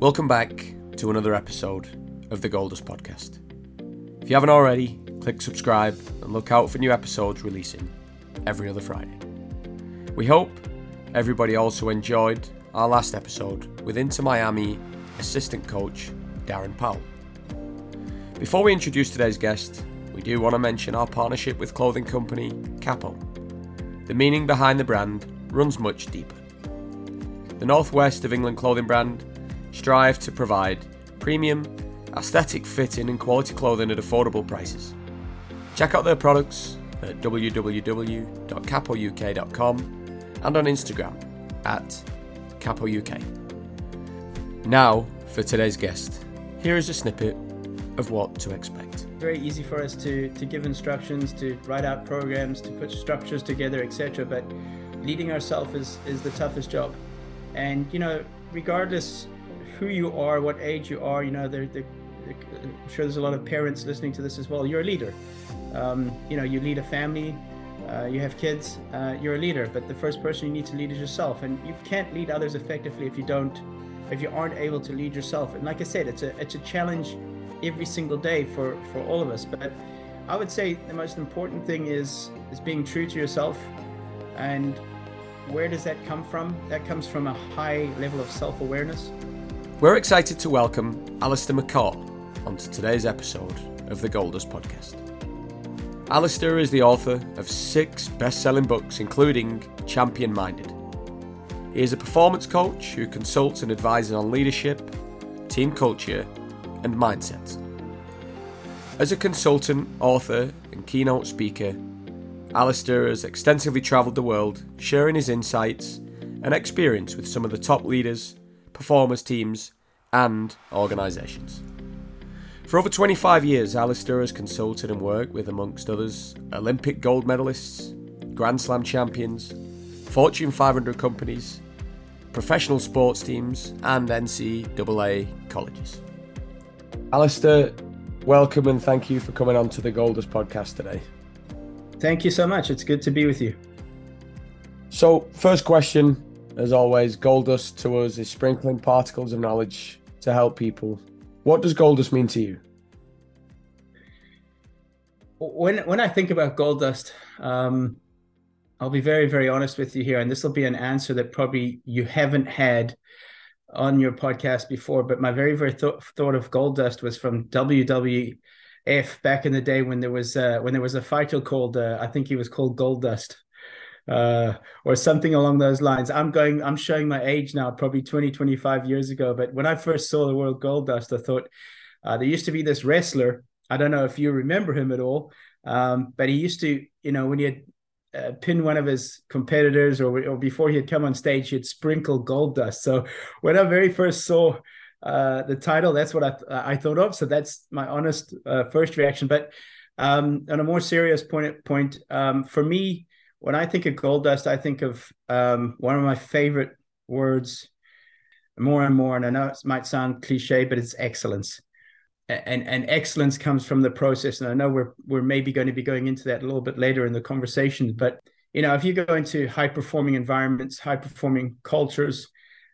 Welcome back to another episode of the Goldust Podcast. If you haven't already, click subscribe and look out for new episodes releasing every other Friday. We hope everybody also enjoyed our last episode with Inter Miami assistant coach Darren Powell. Before we introduce today's guest, we do want to mention our partnership with clothing company Capo. The meaning behind the brand runs much deeper. The Northwest of England clothing brand strive to provide premium, aesthetic fitting and quality clothing at affordable prices. Check out their products at www.capouk.com and on Instagram at capouk. Now for today's guest. Here is a snippet of what to expect. Very easy for us to, to give instructions, to write out programs, to put structures together, etc. But leading ourselves is, is the toughest job. And, you know, regardless who you are, what age you are, you know, they're, they're, I'm sure there's a lot of parents listening to this as well. You're a leader. Um, you know, you lead a family, uh, you have kids, uh, you're a leader. But the first person you need to lead is yourself. And you can't lead others effectively if you don't, if you aren't able to lead yourself. And like I said, it's a it's a challenge every single day for for all of us. But I would say the most important thing is is being true to yourself and where does that come from? That comes from a high level of self awareness. We're excited to welcome Allistair McCaw onto today's episode of the Goldust podcast. Allistair is the author of six best selling books, including Champion Minded. He is a performance coach who consults and advises on leadership, team culture, and mindset. As a consultant, author, and keynote speaker, Allistair has extensively travelled the world, sharing his insights and experience with some of the top leaders, performers teams, and organisations. For over 25 years, Allistair has consulted and worked with, amongst others, Olympic gold medalists, Grand Slam champions, Fortune 500 companies, professional sports teams, and NCAA colleges. Allistair, welcome and thank you for coming on to the Goldust podcast today. Thank you so much. It's good to be with you. So, first question, as always, Goldust to us is sprinkling particles of knowledge to help people. What does Goldust mean to you? When when I think about Goldust, um, I'll be very very honest with you here, and this will be an answer that probably you haven't had on your podcast before. But my very very th- thought of Goldust was from WWF back in the day when there was uh, when there was a fighter called uh, I think he was called Goldust. Uh, or something along those lines. I'm going, I'm showing my age now, probably 20, 25 years ago. But when I first saw the world gold dust, I thought uh, there used to be this wrestler. I don't know if you remember him at all, um, but he used to, you know, when he had uh, pinned one of his competitors or, or before he had come on stage, he'd sprinkle gold dust. So when I very first saw uh, the title, that's what I, th- I thought of. So that's my honest uh, first reaction. But um, on a more serious point, point um, for me, when I think of gold dust, I think of um, one of my favorite words more and more. And I know it might sound cliche, but it's excellence. And, and excellence comes from the process. And I know we're we're maybe going to be going into that a little bit later in the conversation. But you know, if you go into high performing environments, high performing cultures,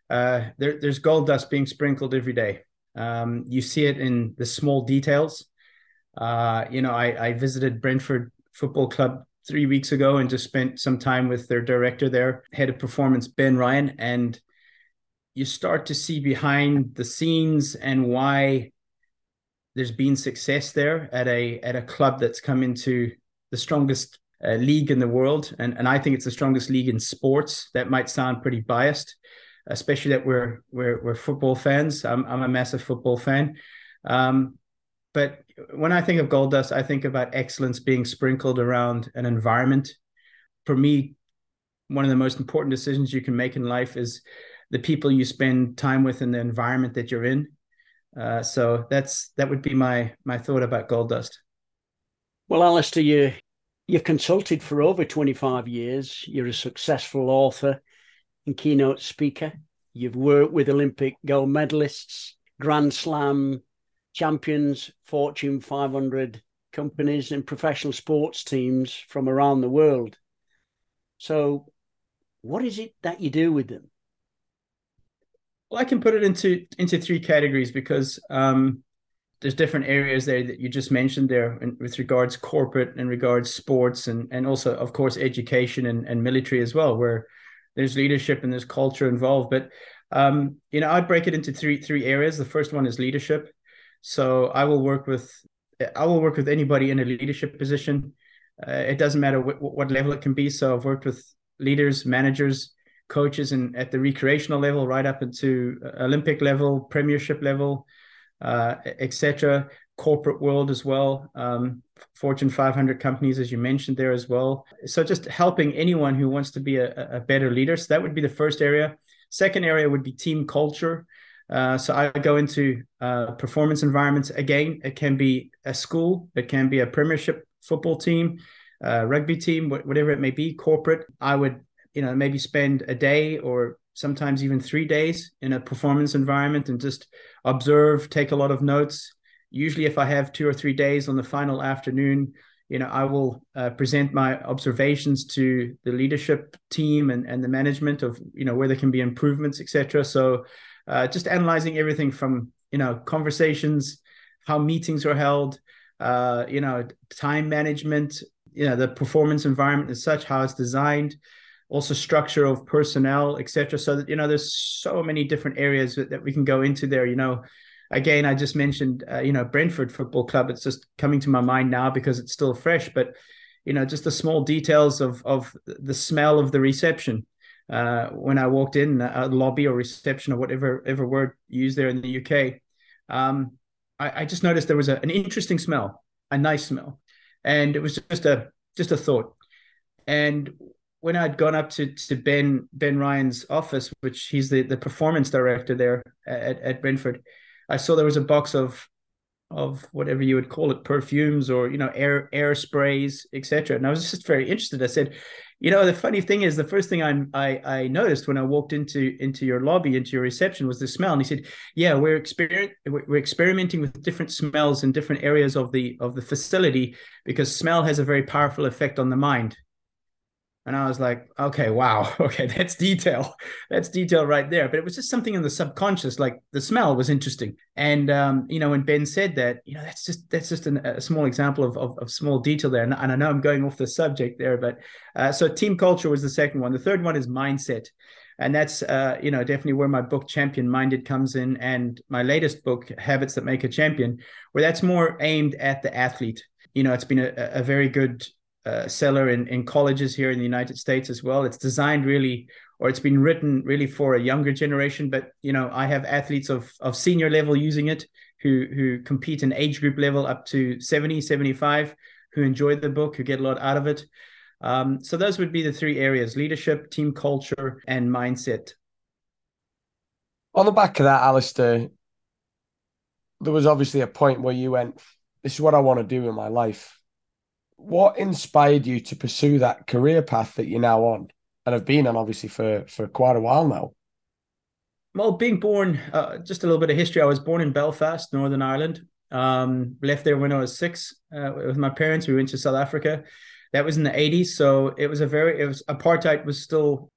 uh, there, there's gold dust being sprinkled every day. Um, you see it in the small details. Uh, you know, I, I visited Brentford Football Club three weeks ago and just spent some time with their director there, head of performance, Ben Ryan. And you start to see behind the scenes and why there's been success there at a at a club that's come into the strongest uh, league in the world. And, and I think it's the strongest league in sports. That might sound pretty biased, especially that we're we're, we're football fans. I'm, I'm a massive football fan. Um, but when I think of gold dust, I think about excellence being sprinkled around an environment. For me, one of the most important decisions you can make in life is the people you spend time with and the environment that you're in. Uh, so that's that would be my my thought about gold dust. Well, Allistair, you you've consulted for over 25 years. You're a successful author and keynote speaker. You've worked with Olympic gold medalists, Grand Slam champions, Fortune 500 companies, and professional sports teams from around the world. So, what is it that you do with them? Well, I can put it into into three categories because um, there's different areas there that you just mentioned there in, with regards corporate and regards sports and and also of course education and, and military as well where there's leadership and there's culture involved. But um, you know i'd break it into three three areas. The first one is leadership. So i will work with i will work with anybody in a leadership position. Uh, it doesn't matter what, what level it can be. So i've worked with leaders managers coaches and at the recreational level right up into olympic level premiership level uh, etc. Corporate world as well, um, Fortune 500 companies, as you mentioned there as well. So just helping anyone who wants to be a, a better leader. So that would be the first area. Second area would be team culture. Uh, so I go into uh, performance environments. Again, it can be a school, it can be a premiership football team, uh, rugby team, whatever it may be, corporate. I would, you know, maybe spend a day or sometimes even three days in a performance environment and just observe, take a lot of notes. Usually, if I have two or three days on the final afternoon, you know, I will uh, present my observations to the leadership team and, and the management of, you know, where there can be improvements, etc. So, uh, just analyzing everything from, you know, conversations, how meetings are held, uh, you know, time management, you know, the performance environment as such, how it's designed, also structure of personnel, etc. So that you know, there's so many different areas that, that we can go into there. You know, again, I just mentioned uh, you know Brentford Football Club. It's just coming to my mind now because it's still fresh, but you know, just the small details of of the smell of the reception. Uh, when I walked in, a lobby or reception or whatever ever word used there in the UK, um, I, I, just noticed there was a, an interesting smell, a nice smell, and it was just a just a thought. And when I'd gone up to to Ben Ben Ryan's office, which he's the the performance director there at at Brentford, I saw there was a box of of whatever you would call it, perfumes or you know air air sprays, etc. And I was just very interested. I said, you know, the funny thing is, the first thing I, I I noticed when I walked into into your lobby, into your reception, was the smell. And he said, yeah, we're experiment we're experimenting with different smells in different areas of the of the facility because smell has a very powerful effect on the mind. And I was like, okay, wow, okay, that's detail. That's detail right there. But it was just something in the subconscious, like the smell was interesting. And um, you know, when Ben said that, you know, that's just that's just an, a small example of, of, of small detail there. And, and, I know I'm going off the subject there, but uh, so team culture was the second one. The third one is mindset. And that's uh, you know definitely where my book Champion Minded comes in, and my latest book Habits That Make a Champion, where that's more aimed at the athlete. You know, it's been a, a very good uh, seller in, in colleges here in the United States as well. It's designed really, or it's been written really for a younger generation. But you know, I have athletes of of senior level using it who who compete in age group level up to 70, 75, who enjoy the book, who get a lot out of it. Um, so those would be the three areas: leadership, team culture, and mindset. On the back of that, Allistair, there was obviously a point where you went, "This is what I want to do in my life." What inspired you to pursue that career path that you're now on and have been on obviously for for quite a while now? Well, being born, uh, just a little bit of history. I was born in Belfast, Northern Ireland. Um, left there when I was six uh, with my parents. We went to South Africa. That was in the 80s. So it was a very, it was apartheid was still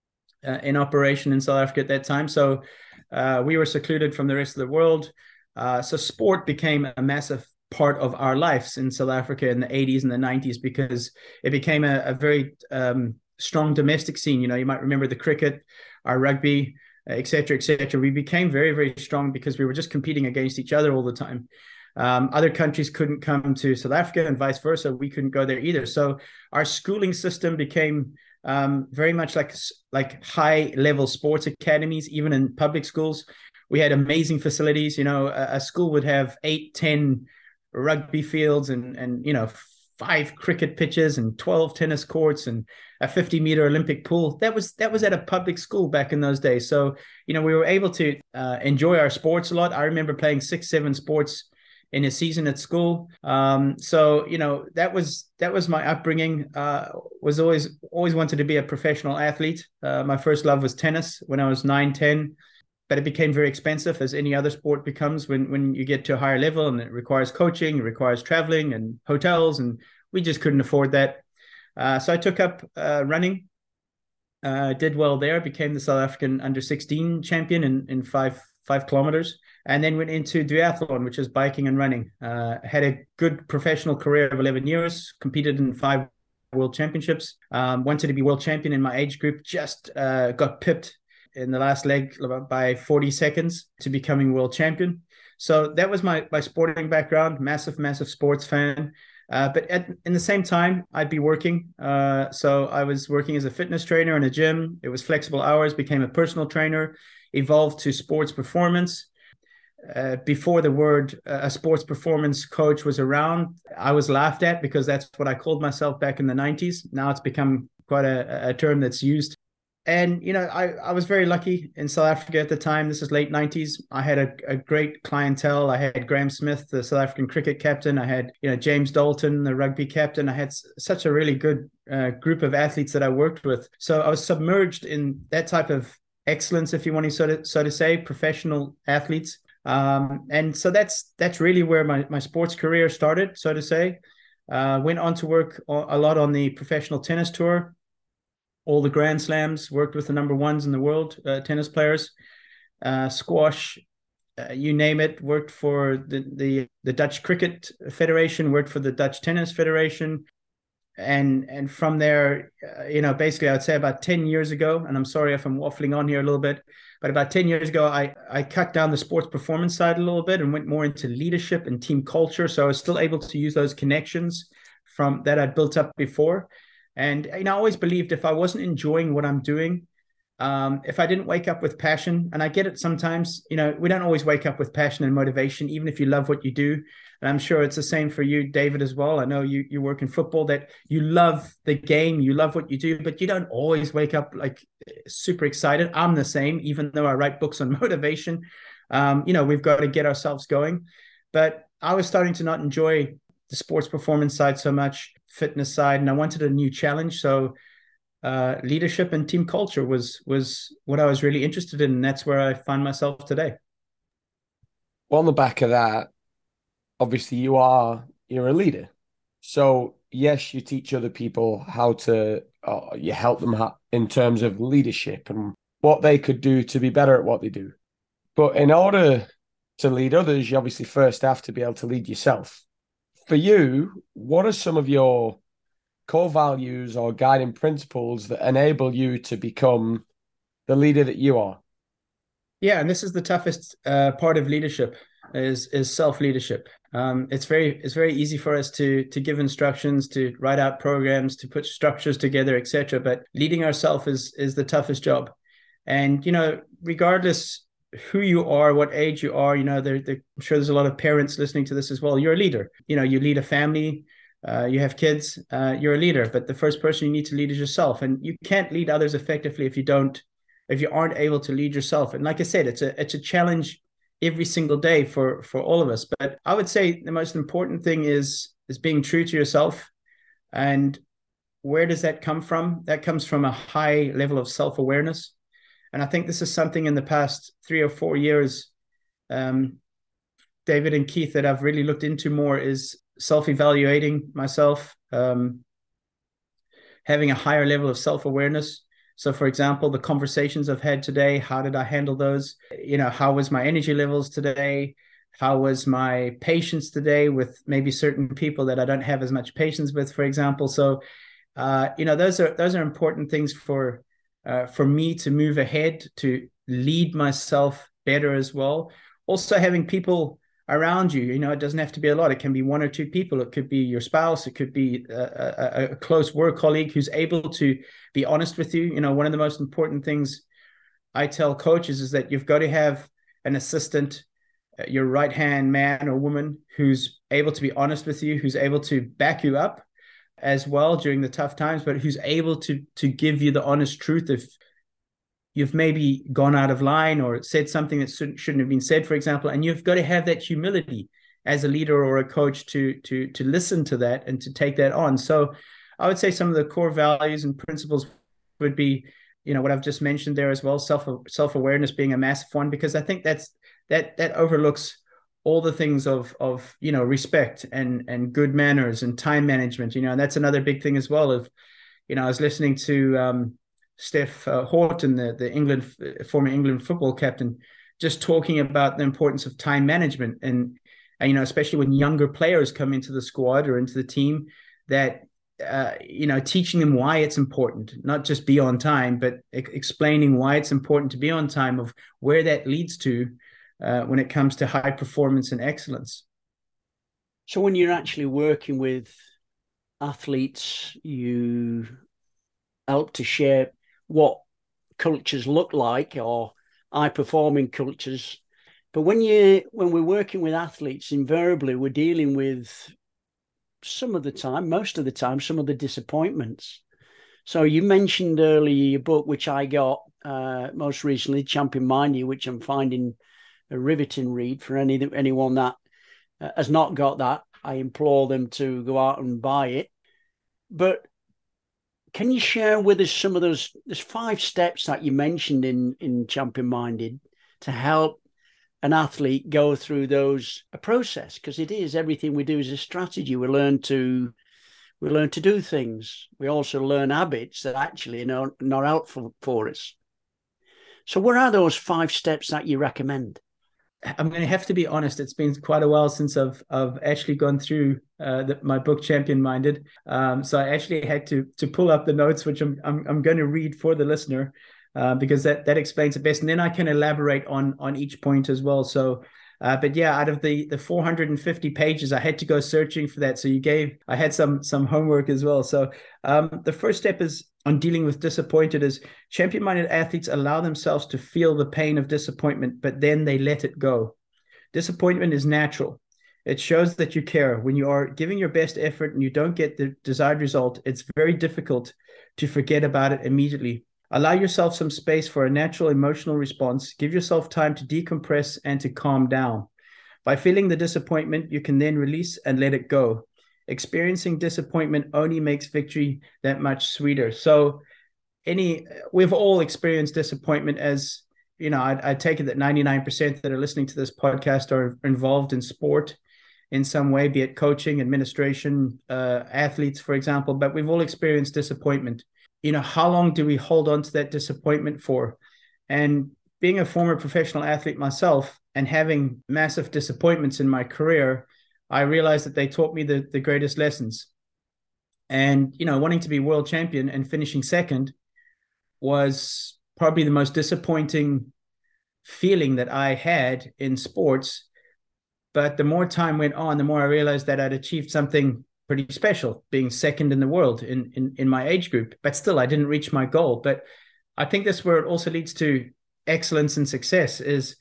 uh, in operation in South Africa at that time. So uh, we were secluded from the rest of the world. Uh, so sport became a massive part of our lives in South Africa in the 80s and the 90s because it became a, a very um, strong domestic scene. You know, you might remember the cricket, our rugby, etc., etc. We became very, very strong because we were just competing against each other all the time. Um, other countries couldn't come to South Africa and vice versa. We couldn't go there either. So our schooling system became um, very much like like high level sports academies, even in public schools. We had amazing facilities. You know, a, a school would have eight, ten rugby fields and and you know five cricket pitches and 12 tennis courts and a 50 meter olympic pool. That was that was at a public school back in those days. So you know we were able to uh, enjoy our sports a lot. I remember playing six seven sports in a season at school. Um, so you know that was that was my upbringing. Uh, was always always wanted to be a professional athlete. Uh, my first love was tennis when i was 9 10 but it became very expensive as any other sport becomes when when you get to a higher level and it requires coaching it requires traveling and hotels and we just couldn't afford that uh, so i took up uh, running Uh, did well there, became the South African under 16 champion in, in five five kilometers, and then went into duathlon, which is biking and running. Uh, had a good professional career of 11 years, competed in five world championships. Um, wanted to be world champion in my age group, just uh, got pipped in the last leg by 40 seconds to becoming world champion. So that was my my sporting background. Massive, massive sports fan. Uh, but at in the same time, I'd be working. Uh, so I was working as a fitness trainer in a gym. It was flexible hours. Became a personal trainer. Evolved to sports performance. Uh, before the word uh, a sports performance coach was around, I was laughed at because that's what I called myself back in the 90s. Now it's become quite a, a term that's used and you know I, I was very lucky in south africa at the time. This is late 90s i had a, a great clientele. I had Graeme Smith the south african cricket captain. I had you know james dalton the rugby captain. I had s- such a really good uh, group of athletes that i worked with. So i was submerged in that type of excellence if you want to so to, so to say professional athletes. Um, and so that's that's really where my, my sports career started so to say. Uh, went on to work a lot on the professional tennis tour all the Grand Slams, worked with the number ones in the world uh, tennis players, uh, squash, uh, you name it. Worked for the, the the Dutch Cricket Federation, worked for the Dutch Tennis Federation, and and from there, uh, you know, basically, I'd say about ten years ago. And I'm sorry if I'm waffling on here a little bit, but about ten years ago, I I cut down the sports performance side a little bit and went more into leadership and team culture. So I was still able to use those connections from that I'd built up before and know, I always believed if I wasn't enjoying what I'm doing, um, if I didn't wake up with passion, and I get it sometimes, you know, we don't always wake up with passion and motivation, even if you love what you do. And I'm sure it's the same for you, David, as well. I know you you work in football that you love the game, you love what you do, but you don't always wake up like super excited. I'm the same, even though I write books on motivation. Um, you know, we've got to get ourselves going. But I was starting to not enjoy the sports performance side so much fitness side, and I wanted a new challenge. So uh, leadership and team culture was was what I was really interested in, and that's where I find myself today. Well, on the back of that, obviously you are you're a leader. So yes, you teach other people how to, uh, you help them in terms of leadership and what they could do to be better at what they do. But in order to lead others, you obviously first have to be able to lead yourself for you, what are some of your core values or guiding principles that enable you to become the leader that you are? Yeah, and this is the toughest uh, part of leadership is is self leadership. Um, it's very it's very easy for us to to give instructions, to write out programs, to put structures together, etc. But leading ourselves is is the toughest job. And you know, regardless who you are, what age you are. You know, there, there, I'm sure there's a lot of parents listening to this as well. You're a leader. You know, you lead a family. Uh, you have kids. Uh, you're a leader. But the first person you need to lead is yourself, and you can't lead others effectively if you don't, if you aren't able to lead yourself. And like I said, it's a it's a challenge every single day for for all of us. But I would say the most important thing is is being true to yourself, and where does that come from? That comes from a high level of self awareness and I think this is something in the past three or four years, um, David and Keith, that I've really looked into more is self evaluating myself, um, having a higher level of self awareness. So, for example, the conversations I've had today, how did I handle those? You know, how was my energy levels today? How was my patience today with maybe certain people that I don't have as much patience with, for example? So, uh, you know, those are those are important things for uh, for me to move ahead, to lead myself better as well. Also, having people around you, you know, it doesn't have to be a lot. It can be one or two people. It could be your spouse. It could be a, a, a close work colleague who's able to be honest with you. You know, one of the most important things I tell coaches is that you've got to have an assistant, uh, your right hand man or woman who's able to be honest with you, who's able to back you up as well during the tough times, but who's able to to give you the honest truth if you've maybe gone out of line or said something that shouldn't have been said, for example, and you've got to have that humility as a leader or a coach to to to listen to that and to take that on. So I would say some of the core values and principles would be, you know, what I've just mentioned there as well, self self awareness being a massive one because I think that's that that overlooks all the things of of you know respect and and good manners and time management you know and that's another big thing as well of you know i was listening to um Steph uh, Houghton, the the England former England football captain, just talking about the importance of time management and, and you know especially when younger players come into the squad or into the team that uh, you know teaching them why it's important not just be on time but e- explaining why it's important to be on time of where that leads to uh, when it comes to high performance and excellence so when you're actually working with athletes you help to share what cultures look like or high performing cultures. But when you when we're working with athletes, invariably we're dealing with some of the time, most of the time, some of the disappointments. So you mentioned earlier your book, which I got uh, most recently, Champion Minded, which I'm finding a riveting read for any anyone that uh, has not got that. I implore them to go out and buy it. But can you share with us some of those there's five steps that you mentioned in in champion minded to help an athlete go through those a process? Because it is everything we do is a strategy. We learn to we learn to do things. We also learn habits that actually are not, not helpful for us. So what are those five steps that you recommend I'm going to have to be honest. It's been quite a while since I've I've actually gone through uh, the, my book Champion Minded. Um, so I actually had to to pull up the notes, which I'm I'm, I'm going to read for the listener uh, because that that explains it best, and then I can elaborate on on each point as well. So uh, but yeah, out of the the 450 pages, I had to go searching for that. So you gave I had some some homework as well. So um, the first step is on dealing with disappointed is champion minded athletes allow themselves to feel the pain of disappointment, but then they let it go. Disappointment is natural. It shows that you care. When you are giving your best effort and you don't get the desired result, it's very difficult to forget about it immediately. Allow yourself some space for a natural emotional response. Give yourself time to decompress and to calm down. By feeling the disappointment, you can then release and let it go. Experiencing disappointment only makes victory that much sweeter. So, any we've all experienced disappointment as you know, I, I take it that 99% that are listening to this podcast are involved in sport in some way, be it coaching, administration, uh, athletes, for example. But we've all experienced disappointment you know, how long do we hold on to that disappointment for? And being a former professional athlete myself and having massive disappointments in my career, I realized that they taught me the, the greatest lessons. And, you know, wanting to be world champion and finishing second was probably the most disappointing feeling that I had in sports. But the more time went on, the more I realized that I'd achieved something pretty special, being second in the world in, in in my age group. But still, I didn't reach my goal. But I think that's where it also leads to excellence and success. Is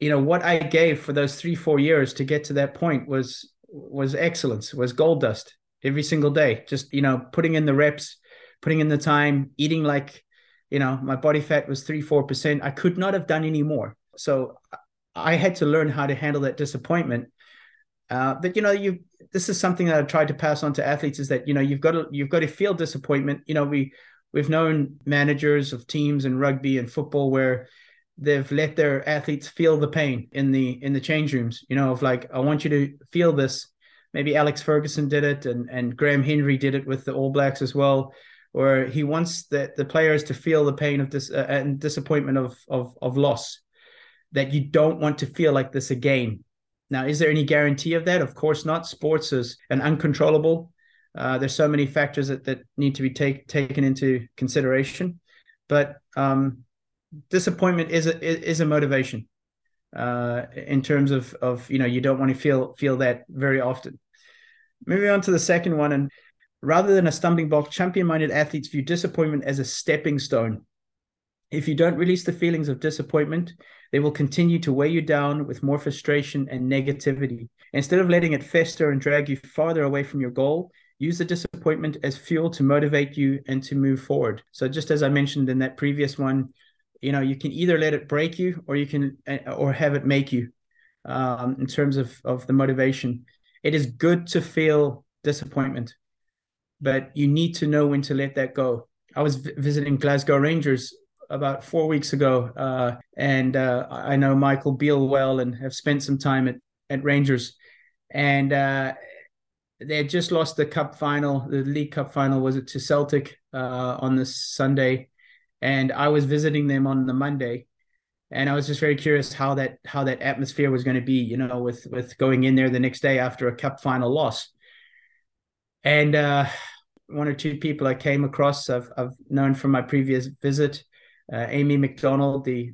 you know what I gave for those three four years to get to that point was was excellence, was gold dust every single day. Just you know putting in the reps, putting in the time, eating like you know my body fat was three four percent. I could not have done any more. So I had to learn how to handle that disappointment. Uh, but you know, you this is something that I've tried to pass on to athletes is that you know you've got to you've got to feel disappointment. You know, we we've known managers of teams in rugby and football where they've let their athletes feel the pain in the in the change rooms. You know, of like I want you to feel this. Maybe Alex Ferguson did it, and and Graham Henry did it with the All Blacks as well, where he wants the the players to feel the pain of this uh, and disappointment of of of loss. That you don't want to feel like this again now, is there any guarantee of that? Of course not. Sports is an uncontrollable. Uh, there's so many factors that, that need to be take, taken into consideration, but um, disappointment is a is a motivation uh, in terms of of you know you don't want to feel feel that very often. Moving on to the second one, and rather than a stumbling block, champion-minded athletes view disappointment as a stepping stone. If you don't release the feelings of disappointment, they will continue to weigh you down with more frustration and negativity. Instead of letting it fester and drag you farther away from your goal, use the disappointment as fuel to motivate you and to move forward. So just as I mentioned in that previous one, you know, you can either let it break you or you can uh, or have it make you um, in terms of of the motivation. It is good to feel disappointment, but you need to know when to let that go. I was v- visiting Glasgow Rangers about four weeks ago, uh, and uh, I know Michael Beale well and have spent some time at at Rangers, and uh, they had just lost the cup final, the League Cup final, was it to Celtic uh, on this Sunday, and I was visiting them on the Monday, and I was just very curious how that how that atmosphere was going to be, you know, with with going in there the next day after a cup final loss. And uh, one or two people I came across I've, I've known from my previous visit, uh, Amy McDonald, the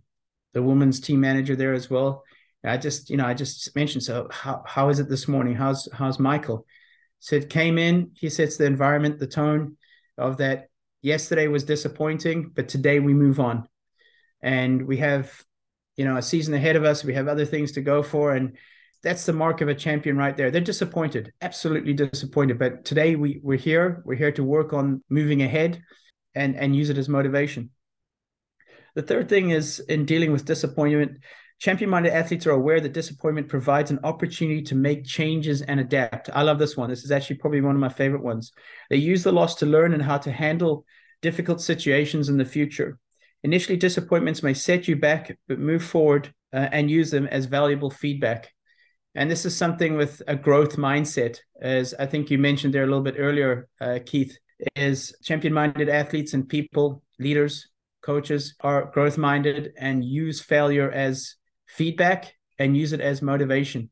the women's team manager there as well. I just, you know, I just mentioned, so how, how is it this morning? How's how's Michael? Said came in, he sets the environment, the tone of that yesterday was disappointing, but today we move on. And we have, you know, a season ahead of us. We have other things to go for. And that's the mark of a champion right there. They're disappointed, absolutely disappointed. But today we we're here. We're here to work on moving ahead and and use it as motivation. The third thing is in dealing with disappointment, champion minded athletes are aware that disappointment provides an opportunity to make changes and adapt. I love this one. This is actually probably one of my favorite ones. They use the loss to learn and how to handle difficult situations in the future. Initially, disappointments may set you back, but move forward uh, and use them as valuable feedback. And this is something with a growth mindset, as I think you mentioned there a little bit earlier, uh, Keith, is champion minded athletes and people, leaders, coaches are growth minded and use failure as feedback and use it as motivation.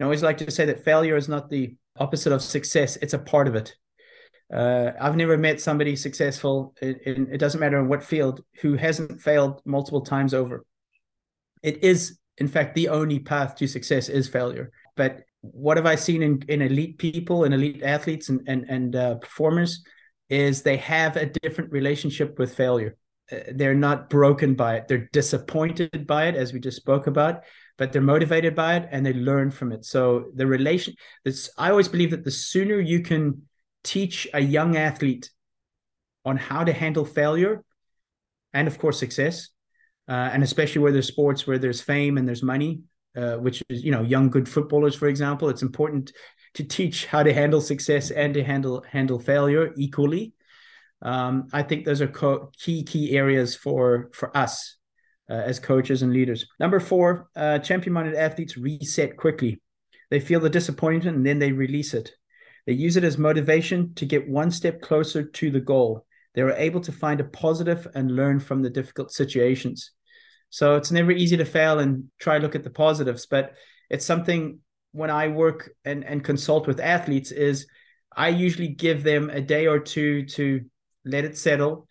I always like to say that failure is not the opposite of success, it's a part of it. Uh, I've never met somebody successful, in, in, it doesn't matter in what field, who hasn't failed multiple times over. It is, in fact, the only path to success is failure. But what have I seen in, in elite people and elite athletes and, and, and uh, performers is they have a different relationship with failure. They're not broken by it. They're disappointed by it, as we just spoke about, but they're motivated by it and they learn from it. So the relation, this, I always believe that the sooner you can teach a young athlete on how to handle failure and of course success uh, and especially where there's sports where there's fame and there's money uh, which is you know young good footballers for example it's important to teach how to handle success and to handle handle failure equally um, i think those are co- key key areas for for us uh, as coaches and leaders number four uh, champion minded athletes reset quickly they feel the disappointment and then they release it they use it as motivation to get one step closer to the goal. They are able to find a positive and learn from the difficult situations. So it's never easy to fail and try to look at the positives, but it's something when I work and, and consult with athletes is I usually give them a day or two to let it settle.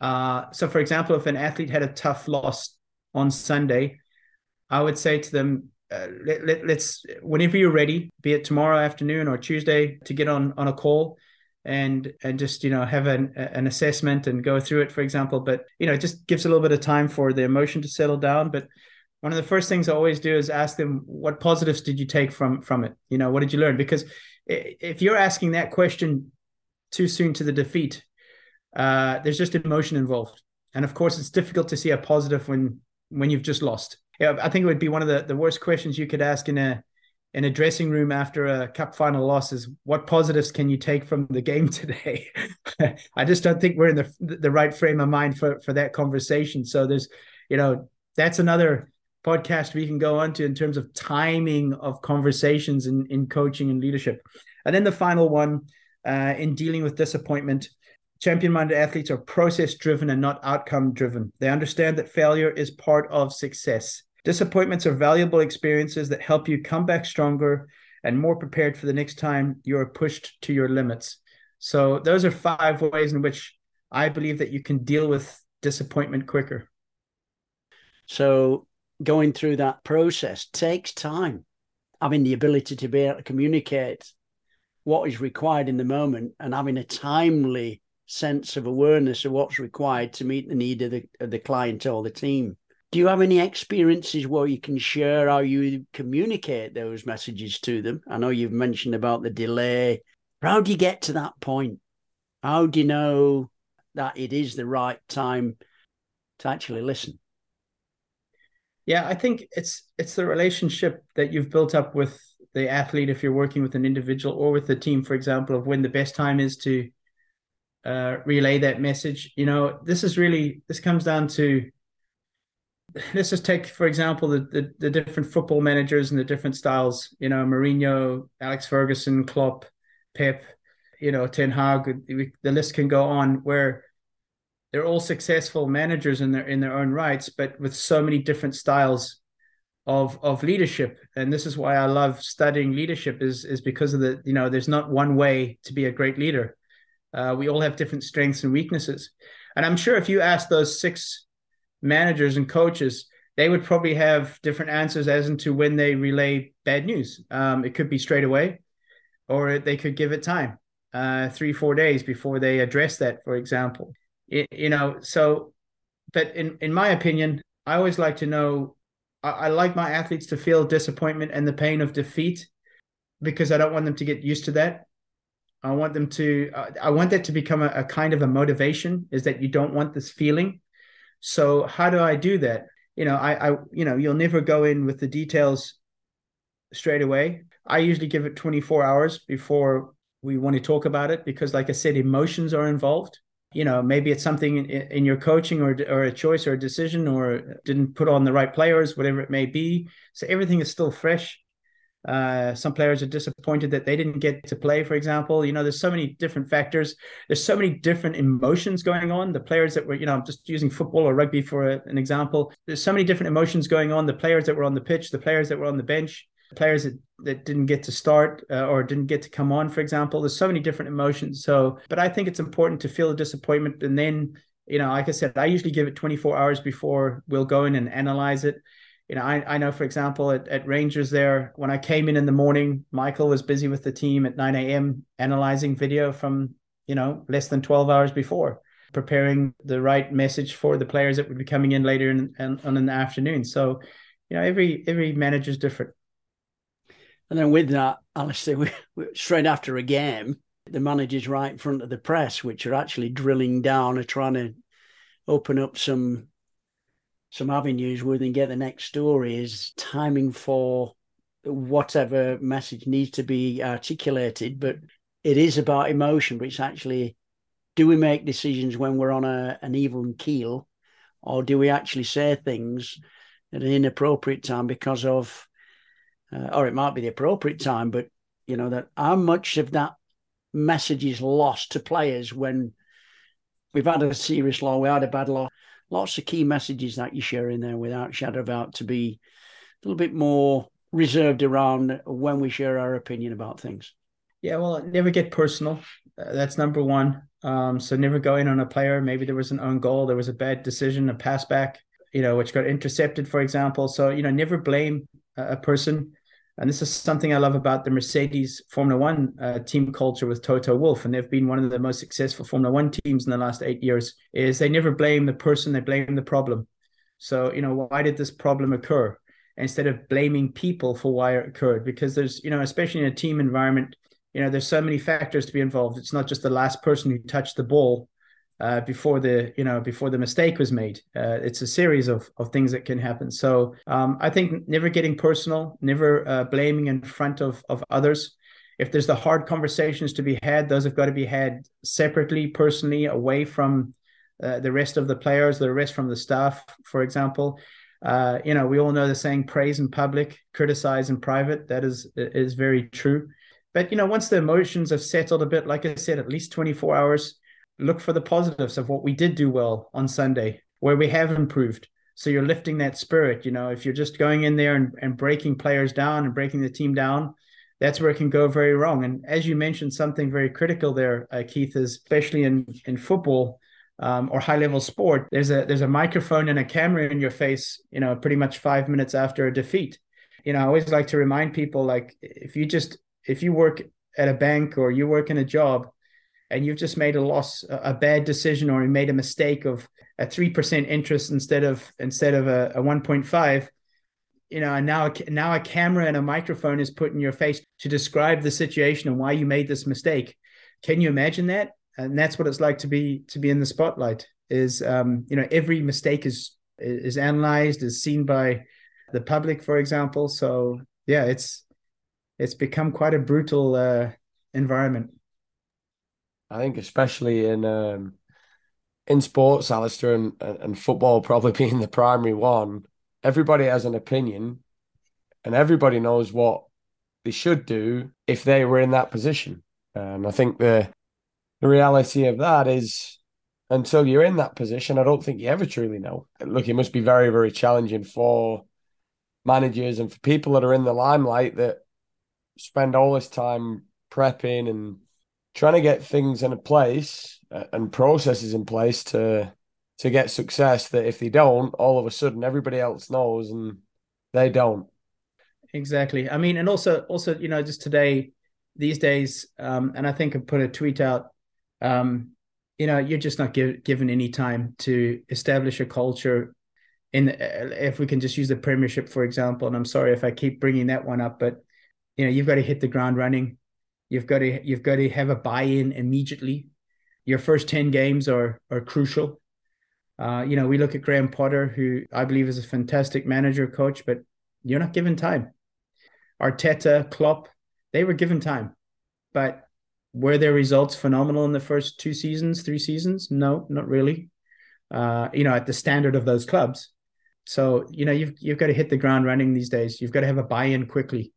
Uh, so for example, if an athlete had a tough loss on Sunday, I would say to them, uh, let, let, let's whenever you're ready, be it tomorrow afternoon or Tuesday, to get on on a call and and just you know have an an assessment and go through it, for example. But you know, it just gives a little bit of time for the emotion to settle down. But one of the first things I always do is ask them, what positives did you take from from it? You know, what did you learn? Because if you're asking that question too soon to the defeat, uh, there's just emotion involved, and of course, it's difficult to see a positive when when you've just lost yeah, I think it would be one of the, the worst questions you could ask in a in a dressing room after a cup final loss is what positives can you take from the game today? I just don't think we're in the the right frame of mind for for that conversation. So there's, you know, that's another podcast we can go on to in terms of timing of conversations in, in coaching and leadership. And then the final one, uh, in dealing with disappointment, champion minded athletes are process driven and not outcome driven. They understand that failure is part of success. Disappointments are valuable experiences that help you come back stronger and more prepared for the next time you are pushed to your limits. So, those are five ways in which I believe that you can deal with disappointment quicker. So, going through that process takes time. Having the ability to be able to communicate what is required in the moment and having a timely sense of awareness of what's required to meet the need of the, of the client or the team do you have any experiences where you can share how you communicate those messages to them? I know you've mentioned about the delay. How do you get to that point? How do you know that it is the right time to actually listen? Yeah, I think it's it's the relationship that you've built up with the athlete if you're working with an individual or with the team, for example, of when the best time is to uh, relay that message. You know, this is really this comes down to let's just take for example the, the, the different football managers and the different styles. You know, Mourinho, Alex Ferguson, Klopp, Pep, you know, Ten Hag. The list can go on. Where they're all successful managers in their in their own rights, but with so many different styles of of leadership. And this is why I love studying leadership is is because of the you know there's not one way to be a great leader. Uh, we all have different strengths and weaknesses, and I'm sure if you ask those six managers and coaches, they would probably have different answers as into when they relay bad news. Um, it could be straight away, or they could give it time, uh, three four days before they address that, for example. It, you know so but in in my opinion i always like to know I, I, like my athletes to feel disappointment and the pain of defeat because i don't want them to get used to that i want them to uh, i want that to become a, a kind of a motivation is that you don't want this feeling. So how do i do that? You know i i you know you'll never go in with the details straight away. I usually give it 24 hours before we want to talk about it because like i said emotions are involved. You know maybe it's something in, in, your coaching or or a choice or a decision or didn't put on the right players whatever it may be. So everything is still fresh uh, some players are disappointed that they didn't get to play for example you know there's so many different factors there's so many different emotions going on the players that were you know i'm just using football or rugby for a, an example there's so many different emotions going on the players that were on the pitch the players that were on the bench the players that, that didn't get to start uh, or didn't get to come on, for example. There's so many different emotions. So, but I think it's important to feel the disappointment. And then, you know, like I said, I usually give it 24 hours before we'll go in and analyze it. You know, I, I know, for example, at, at Rangers there, when I came in in the morning, Michael was busy with the team at 9 a.m. analyzing video from, you know, less than 12 hours before preparing the right message for the players that would be coming in later in, in, in the afternoon. So, you know, every every manager is different. And then with that, Allistair, we, we, straight after a game, the manager's right in front of the press, which are actually drilling down and trying to open up some some avenues where they can get the next story is timing for whatever message needs to be articulated. But it is about emotion, but it's actually do we make decisions when we're on a, an even keel, or do we actually say things at an inappropriate time because of uh, or it might be the appropriate time, but you know that how much of that message is lost to players when we've had a serious law, we had a bad law. Lots of key messages that you share in there without shadow of doubt to be a little bit more reserved around when we share our opinion about things. Yeah, well, never get personal. Uh, that's number one. Um, so never go in on a player. Maybe there was an own goal, there was a bad decision, a pass back, you know, which got intercepted, for example. So you know, never blame a person. And this is something I love about the Mercedes Formula One uh, team culture with Toto Wolff, and they've been one of the most successful Formula One teams in the last eight years. Is they never blame the person; they blame the problem. So you know, why did this problem occur? Instead of blaming people for why it occurred, because there's you know, especially in a team environment, you know, there's so many factors to be involved. It's not just the last person who touched the ball uh, before the you know before the mistake was made. Uh, it's a series of of things that can happen. So um, I think never getting personal, never uh, blaming in front of of others. If there's the hard conversations to be had, those have got to be had separately, personally, away from uh, the rest of the players, the rest from the staff, for example. Uh, you know, we all know the saying "praise in public, criticize in private." That is is very true. But you know, once the emotions have settled a bit, like I said, at least 24 hours, look for the positives of what we did do well on Sunday, where we have improved. So you're lifting that spirit. You know, if you're just going in there and, and breaking players down and breaking the team down, that's where it can go very wrong. And as you mentioned, something very critical there, uh, Keith, is especially in in football um, or high level sport. There's a there's a microphone and a camera in your face. You know, pretty much five minutes after a defeat. You know, I always like to remind people like if you just if you work at a bank or you work in a job and you've just made a loss, a bad decision, or you made a mistake of a three percent interest instead of instead of a, a one point five, you know, and now now a camera and a microphone is put in your face to describe the situation and why you made this mistake. Can you imagine that? And that's what it's like to be to be in the spotlight. Is um, you know every mistake is is analyzed, is seen by the public, for example. So yeah, it's it's become quite a brutal uh, environment. I think especially in um, in sports, Allistair, and, and football probably being the primary one, everybody has an opinion, and everybody knows what they should do if they were in that position. And I think the the reality of that is until you're in that position, I don't think you ever truly know. Look, it must be very, very challenging for managers and for people that are in the limelight that spend all this time prepping and trying to get things in a place uh, and processes in place to to get success that if they don't all of a sudden everybody else knows and they don't. Exactly. I mean and also also you know just today these days um and i think i put a tweet out um you know you're just not give, given any time to establish a culture in if we can just use the premiership for example and i'm sorry if i keep bringing that one up but you know you've got to hit the ground running you've got to you've got to have a buy-in immediately. Your first 10 games are are crucial. Uh, you know we look at graham potter who i believe is a fantastic manager coach but you're not given time. Arteta klopp they were given time. But were their results phenomenal in the first two seasons three seasons? No not really. Uh, you know at the standard of those clubs. So you know you've you've got to hit the ground running these days. You've got to have a buy-in quickly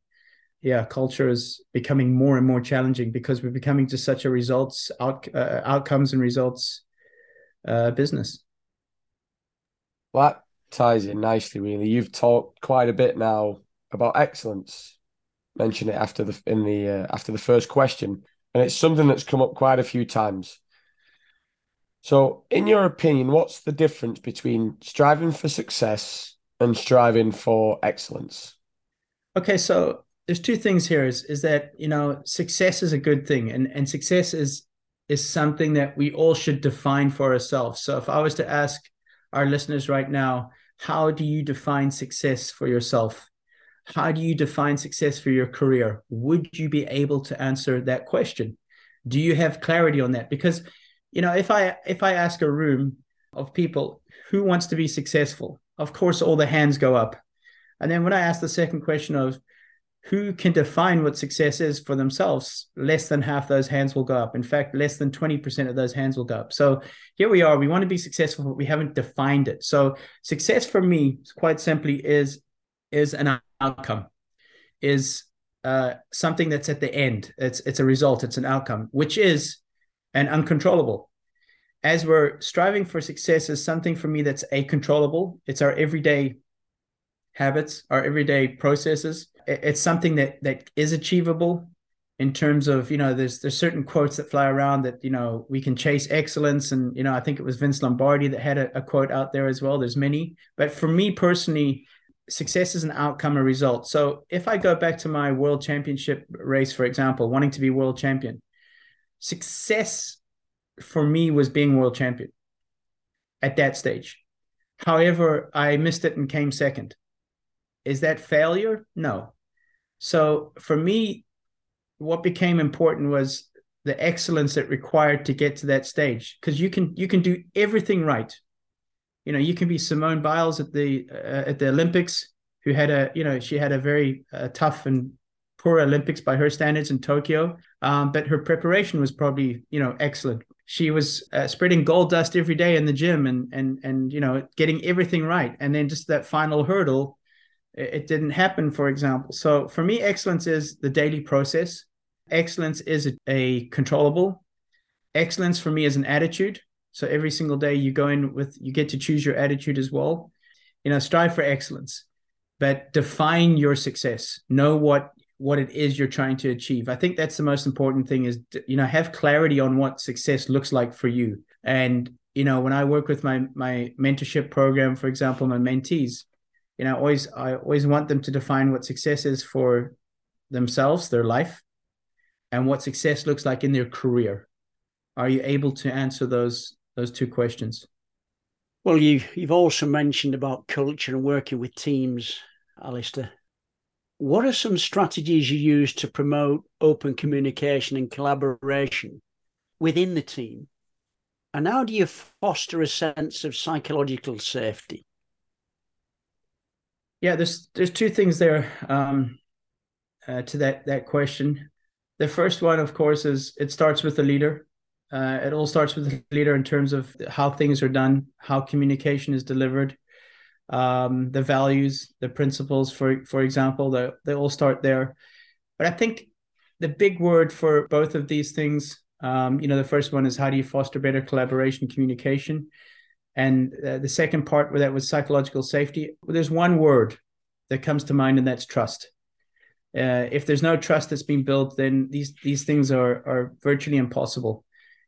yeah, culture is becoming more and more challenging because we're becoming just such a results out, uh, outcomes and results uh, business. Well, that ties in nicely. Really, you've talked quite a bit now about excellence. Mention it after the in the uh, after the first question, and it's something that's come up quite a few times. So, in your opinion, what's the difference between striving for success and striving for excellence? Okay, so there's two things here is is that you know success is a good thing and and success is is something that we all should define for ourselves. So if i was to ask our listeners right now how do you define success for yourself? How do you define success for your career? Would you be able to answer that question? Do you have clarity on that? Because you know if i if i ask a room of people who wants to be successful? Of course all the hands go up. And then when i ask the second question of who can define what success is for themselves, less than half those hands will go up. In fact, less than 20% of those hands will go up. So here we are. We want to be successful, but we haven't defined it. So success for me, quite simply, is is an outcome, is uh, something that's at the end. It's it's a result. It's an outcome, which is an uncontrollable. As we're striving for success, is something for me that's a controllable. It's our everyday habits, our everyday processes it's something that that is achievable in terms of you know there's there's certain quotes that fly around that you know we can chase excellence. And you know i think it was vince lombardi that had a, a, quote out there as well. There's many. But for me personally success is an outcome a result. So if i go back to my world championship race for example wanting to be world champion success for me was being world champion at that stage. However i missed it and came second. Is that failure? No. So for me, what became important was the excellence that required to get to that stage because you can you can do everything right. You know you can be simone biles at the uh, at the olympics who had a you know she had a very uh, tough and poor olympics by her standards in tokyo um, but her preparation was probably you know excellent. She was uh, spreading gold dust every day in the gym and and and you know getting everything right. And then just that final hurdle it didn't happen, for example. So for me, excellence is the daily process. Excellence is a, a controllable. Excellence for me is an attitude. So every single day you go in with, you get to choose your attitude as well. You know, strive for excellence, but define your success. Know what what it is you're trying to achieve. I think that's the most important thing is you know have clarity on what success looks like for you. And you know, when I work with my my mentorship program, for example, my mentees, you know always i always want them to define what success is for themselves their life and what success looks like in their career. Are you able to answer those those two questions? Well you you've also mentioned about culture and working with teams Allistair. What are some strategies you use to promote open communication and collaboration within the team? And how do you foster a sense of psychological safety yeah, there's there's two things there um, uh, to that that question. The first one, of course, is it starts with the leader. Uh, it all starts with the leader in terms of how things are done, how communication is delivered, um, the values, the principles. For for example, they they all start there. But I think the big word for both of these things Um, you know, the first one is how do you foster better collaboration, communication, and uh, the second part where that was psychological safety. There's one word that comes to mind, and that's trust. Uh, if there's no trust that's been built, then these these things are are virtually impossible.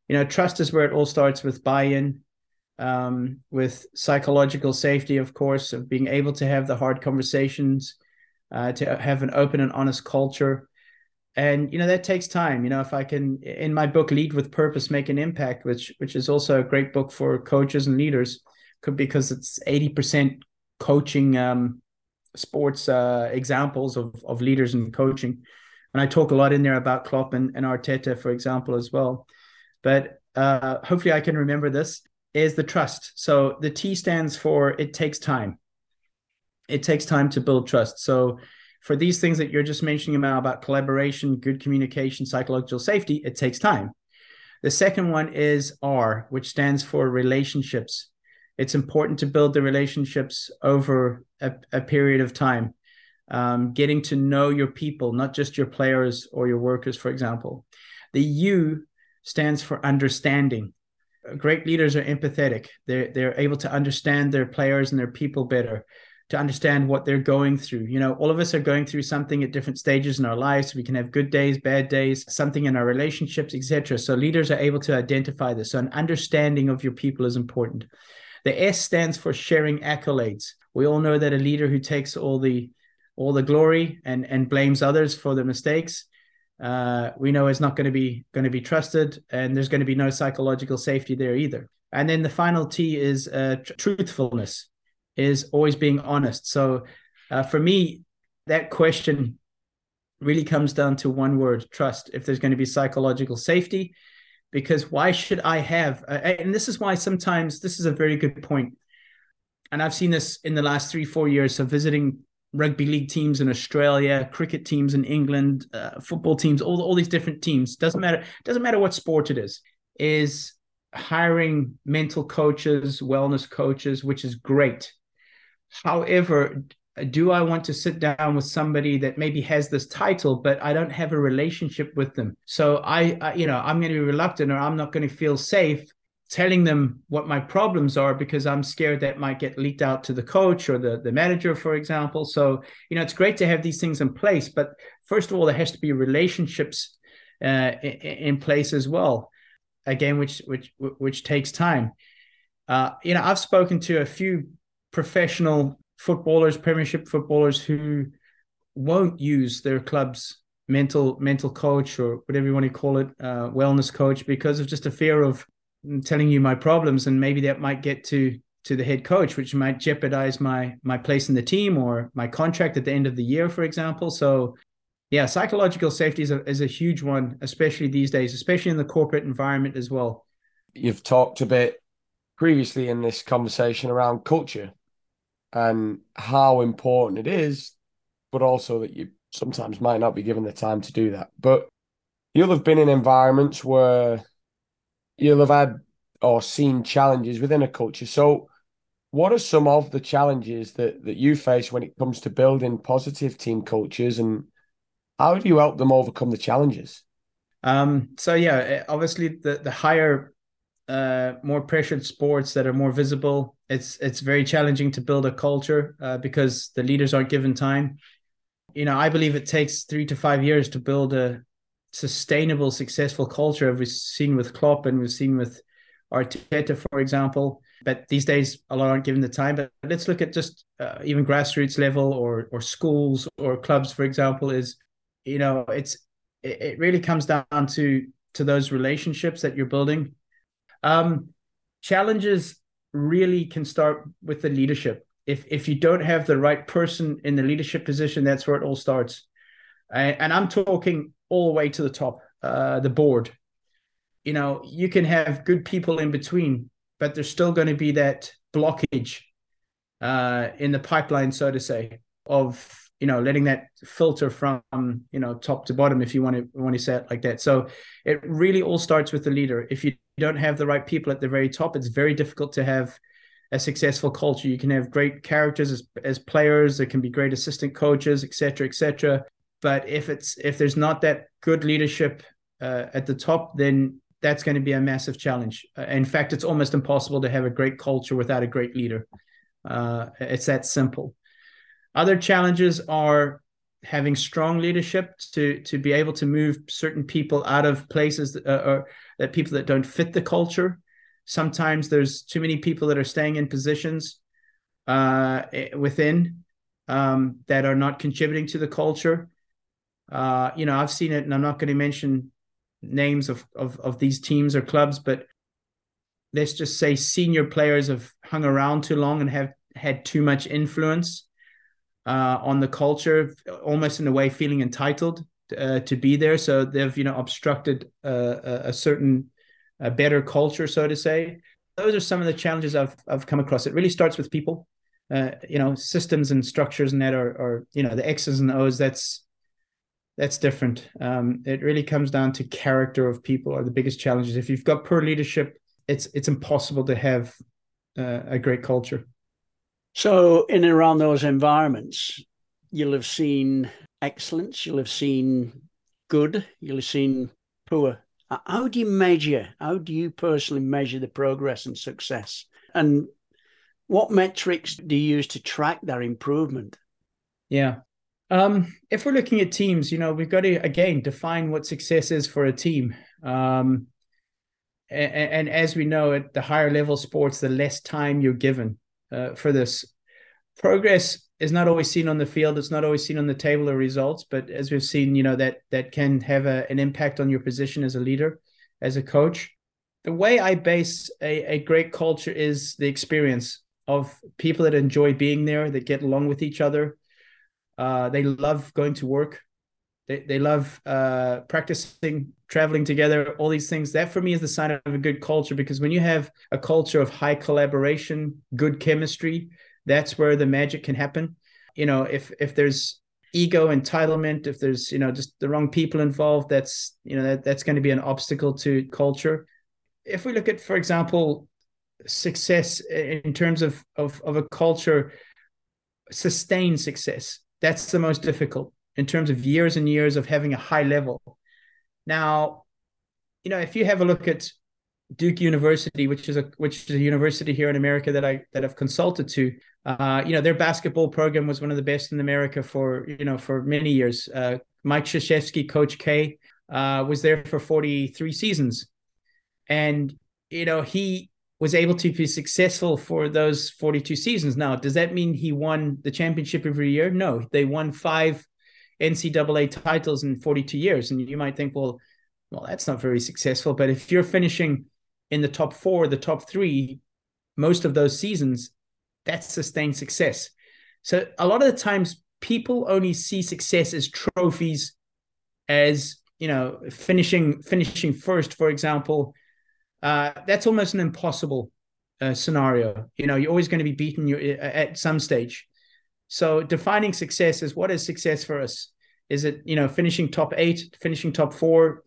You know, trust is where it all starts with buy-in, um, with psychological safety, of course, of being able to have the hard conversations, uh, to have an open and honest culture, and you know that takes time. You know, if I can, in my book, Lead with Purpose, Make an Impact, which which is also a great book for coaches and leaders, could because it's eighty percent coaching. Um, sports uh, examples of, of leaders and coaching. And I talk a lot in there about Klopp and, and Arteta, for example, as well. But uh, hopefully I can remember this is the trust. So the T stands for it takes time. It takes time to build trust. So for these things that you're just mentioning about, about collaboration, good communication, psychological safety, it takes time. The second one is R, which stands for relationships. It's important to build the relationships over a, a period of time. Um, getting to know your people not just your players or your workers for example. The u stands for understanding. Great leaders are empathetic. They're, they're able to understand their players and their people better to understand what they're going through. You know all of us are going through something at different stages in our lives. We can have good days bad days something in our relationships etc so leaders are able to identify this. So an understanding of your people is important. The S stands for sharing accolades. We all know that a leader who takes all the all the glory and and blames others for their mistakes, uh, we know is not going to be going to be trusted, and there's going to be no psychological safety there either. And then the final T is uh, tr- truthfulness, is always being honest. So uh, for me, that question really comes down to one word: trust. If there's going to be psychological safety, because why should I have? Uh, and this is why sometimes this is a very good point. And I've seen this in the last three, four years. So visiting rugby league teams in Australia, cricket teams in England, uh, football teams, all, all these different teams. Doesn't matter. Doesn't matter what sport it is. Is hiring mental coaches, wellness coaches, which is great. However, do I want to sit down with somebody that maybe has this title, but I don't have a relationship with them? So I, I you know, I'm going to be reluctant or I'm not going to feel safe telling them what my problems are because I'm scared that might get leaked out to the coach or the, the manager, for example. So, you know, it's great to have these things in place, but first of all, there has to be relationships uh, in, in place as well. Again, which which which takes time. Uh, you know, I've spoken to a few professional footballers, Premiership footballers who won't use their club's mental mental coach or whatever you want to call it, uh, wellness coach, because of just a fear of telling you my problems, and maybe that might get to to the head coach, which might jeopardize my my place in the team or my contract at the end of the year, for example. So. Yeah, psychological safety is a, is a huge one, especially these days, especially in the corporate environment as well. You've talked a bit previously in this conversation around culture and how important it is, but also that you sometimes might not be given the time to do that. But you'll have been in environments where you'll have had or seen challenges within a culture. So, what are some of the challenges that that you face when it comes to building positive team cultures, and how do you help them overcome the challenges? Um, so yeah, obviously the the higher uh, more pressured sports that are more visible, it's it's very challenging to build a culture uh, because the leaders aren't given time. You know, I believe it takes three to five years to build a sustainable, successful culture. We've seen with Klopp and we've seen with Arteta, for example. But these days, a lot aren't given the time. But let's look at just uh, even grassroots level or or schools or clubs, for example. Is you know, it's it, it really comes down to to those relationships that you're building um, challenges really can start with the leadership. If if you don't have the right person in the leadership position, that's where it all starts. And, and I'm talking all the way to the top, uh, the board. You know, you can have good people in between, but there's still going to be that blockage uh, in the pipeline, so to say, of you know letting that filter from you know top to bottom if you want to want to say it like that so it really all starts with the leader if you don't have the right people at the very top it's very difficult to have a successful culture you can have great characters as, as players there can be great assistant coaches etc etc but if it's if there's not that good leadership uh, at the top then that's going to be a massive challenge. Uh, in fact, it's almost impossible to have a great culture without a great leader. Uh, it's that simple. Other challenges are having strong leadership to to be able to move certain people out of places that, uh, or that people that don't fit the culture. Sometimes there's too many people that are staying in positions uh, within um, that are not contributing to the culture. Uh, you know, I've seen it, and I'm not going to mention names of, of of these teams or clubs, but let's just say senior players have hung around too long and have had too much influence uh, on the culture, almost in a way feeling entitled uh, to be there. So they've you know obstructed uh, a, certain a better culture, so to say. Those are some of the challenges I've I've come across. It really starts with people, uh, you know, systems and structures, and that are, are you know the X's and O's. That's that's different. Um, it really comes down to character of people are the biggest challenges. If you've got poor leadership, it's it's impossible to have uh, a great culture. So, in and around those environments, you'll have seen excellence, you'll have seen good, you'll have seen poor. How do you measure? How do you personally measure the progress and success? And what metrics do you use to track their improvement? Yeah. Um, if we're looking at teams, you know, we've got to again define what success is for a team. Um, and, and as we know, at the higher level sports, the less time you're given uh, for this. Progress is not always seen on the field. It's not always seen on the table of results, but as we've seen, you know that that can have a, an impact on your position as a leader, as a coach. The way I base a, a great culture is the experience of people that enjoy being there, that get along with each other, uh, they love going to work. They, they love uh, practicing, traveling together, all these things. That for me is the sign of a good culture because when you have a culture of high collaboration, good chemistry, that's where the magic can happen. You know, if if there's ego, entitlement, if there's you know just the wrong people involved, that's you know that, that's going to be an obstacle to culture. If we look at, for example, success in terms of of, of a culture, sustained success that's the most difficult in terms of years and years of having a high level. Now, you know, if you have a look at Duke University, which is a which is a university here in America that I that I've consulted to, uh, you know, their basketball program was one of the best in America for you know for many years. Uh, Mike Krzyzewski, Coach K, uh, was there for forty three seasons, and you know he was able to be successful for those 42 seasons. Now, does that mean he won the championship every year? No, they won five NCAA titles in 42 years. And you might think, well, well, that's not very successful. But if you're finishing in the top four, the top three, most of those seasons, that's sustained success. So a lot of the times people only see success as trophies, as you know, finishing finishing first, for example, uh, that's almost an impossible uh, scenario. You know, you're always going to be beaten you at some stage. So defining success is what is success for us? Is it you know finishing top eight, finishing top four,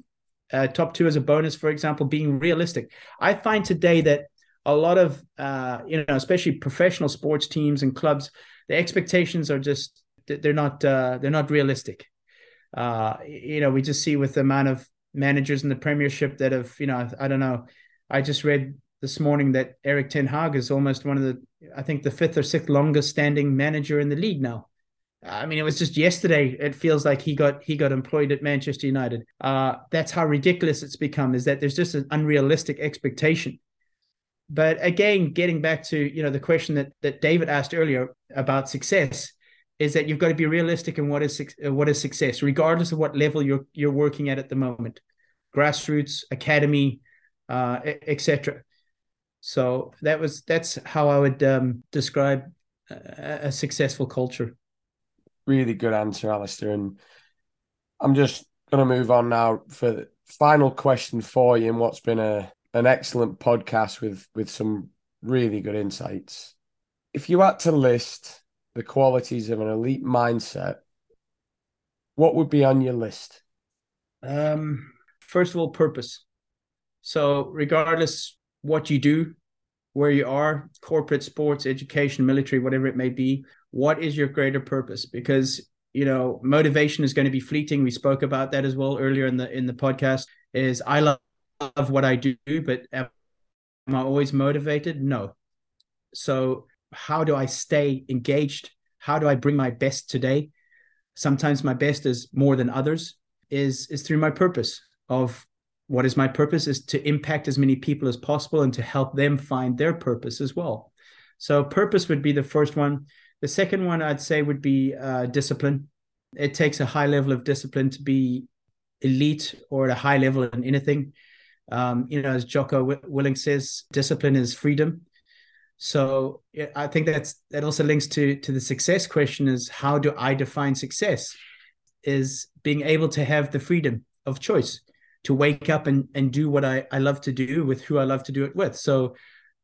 uh, top two as a bonus, for example, being realistic? I find today that a lot of uh, you know, especially professional sports teams and clubs, the expectations are just they're not uh, they're not realistic. Uh, you know, we just see with the amount of managers in the Premiership that have you know I don't know I just read this morning that Erik Ten Hag is almost one of the, I think, the fifth or sixth longest standing manager in the league now. I mean, it was just yesterday. It feels like he got he got employed at Manchester United. Uh, that's how ridiculous it's become. Is that there's just an unrealistic expectation. But again, getting back to you know the question that that David asked earlier about success, is that you've got to be realistic in what is what is success, regardless of what level you're you're working at at the moment, grassroots, academy, uh, etc. So that was that's how I would um, describe a, a, successful culture. Really good answer, Allistair. And I'm just going to move on now for the final question for you, and what's been a an excellent podcast with with some really good insights. If you had to list the qualities of an elite mindset, what would be on your list? Um, first of all, purpose. So, regardless what you do, where you are, corporate, sports, education, military, whatever it may be, what is your greater purpose? Because you know, motivation is going to be fleeting. We spoke about that as well earlier in the in the podcast. Is I love love what I do, but am I always motivated? No. So, how do I stay engaged? How do I bring my best today? Sometimes my best is more than others. Is is through my purpose of what is my purpose is to impact as many people as possible and to help them find their purpose as well. So, purpose would be the first one. The second one I'd say would be uh, discipline. It takes a high level of discipline to be elite or at a high level in anything. Um, you know, as Jocko Willink says, discipline is freedom. So I think that's that also links to to the success question: is how do I define success? Is being able to have the freedom of choice to wake up and and do what I I love to do with who I love to do it with. So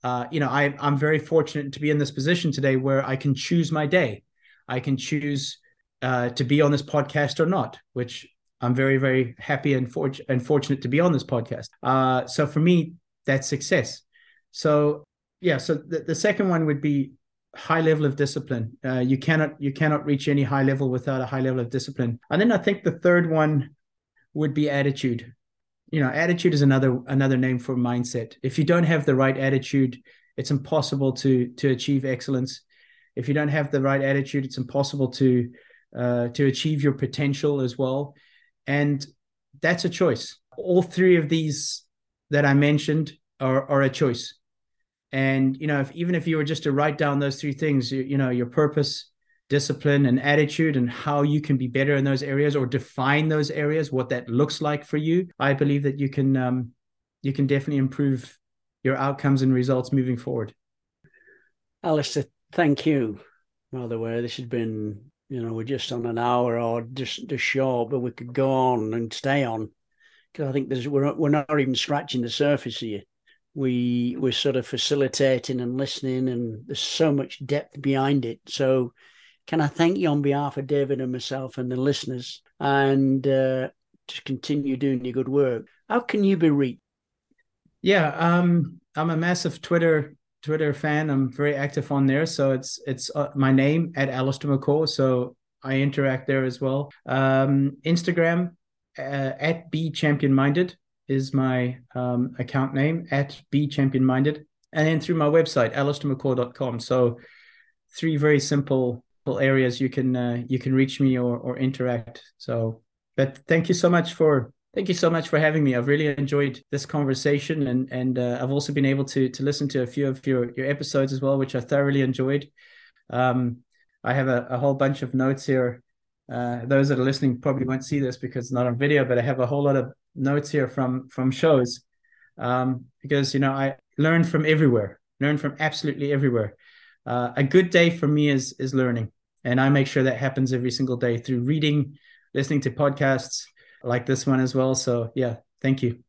uh, you know, I, I'm very fortunate to be in this position today where I can choose my day. I can choose uh, to be on this podcast or not, which I'm very, very happy and, for- and fortunate to be on this podcast. Uh, so for me, that's success. So yeah, so the, the second one would be high level of discipline. Uh, you cannot you cannot reach any high level without a high level of discipline. And then I think the third one would be attitude you know attitude is another another name for mindset. If you don't have the right attitude it's impossible to to achieve excellence. If you don't have the right attitude it's impossible to uh, to achieve your potential as well. And that's a choice. All three of these that i mentioned are, are a choice. And you know if even if you were just to write down those three things you, you know your purpose discipline and attitude and how you can be better in those areas or define those areas what that looks like for you i believe that you can um, you can definitely improve your outcomes and results moving forward. Allistair thank you. By the way this has been you know we're just on an hour or just just short but we could go on and stay on. Because i think there's we're, we're not even scratching the surface here. We we're sort of facilitating and listening and there's so much depth behind it. So can I thank you on behalf of David and myself and the listeners and uh, to continue doing your good work? How can you be reached? Yeah, um, I'm a massive Twitter Twitter fan. I'm very active on there, so it's it's uh, my name at Allistair McCaw. So I interact there as well. Um, Instagram uh, at Be Champion Minded is my um, account name at Be Champion Minded, and then through my website allistairmccaw.com. So three very simple areas you can uh, you can reach me or or interact. So, but thank you so much for thank you so much for having me. I've really enjoyed this conversation, and and uh, I've also been able to to listen to a few of your your episodes as well, which I thoroughly enjoyed. Um, I have a, a whole bunch of notes here. Uh, those that are listening probably won't see this because it's not on video, but I have a whole lot of notes here from from shows um, because you know I learn from everywhere, learn from absolutely everywhere. Uh, a good day for me is is learning and i make sure that happens every single day through reading listening to podcasts like this one as well. So yeah thank you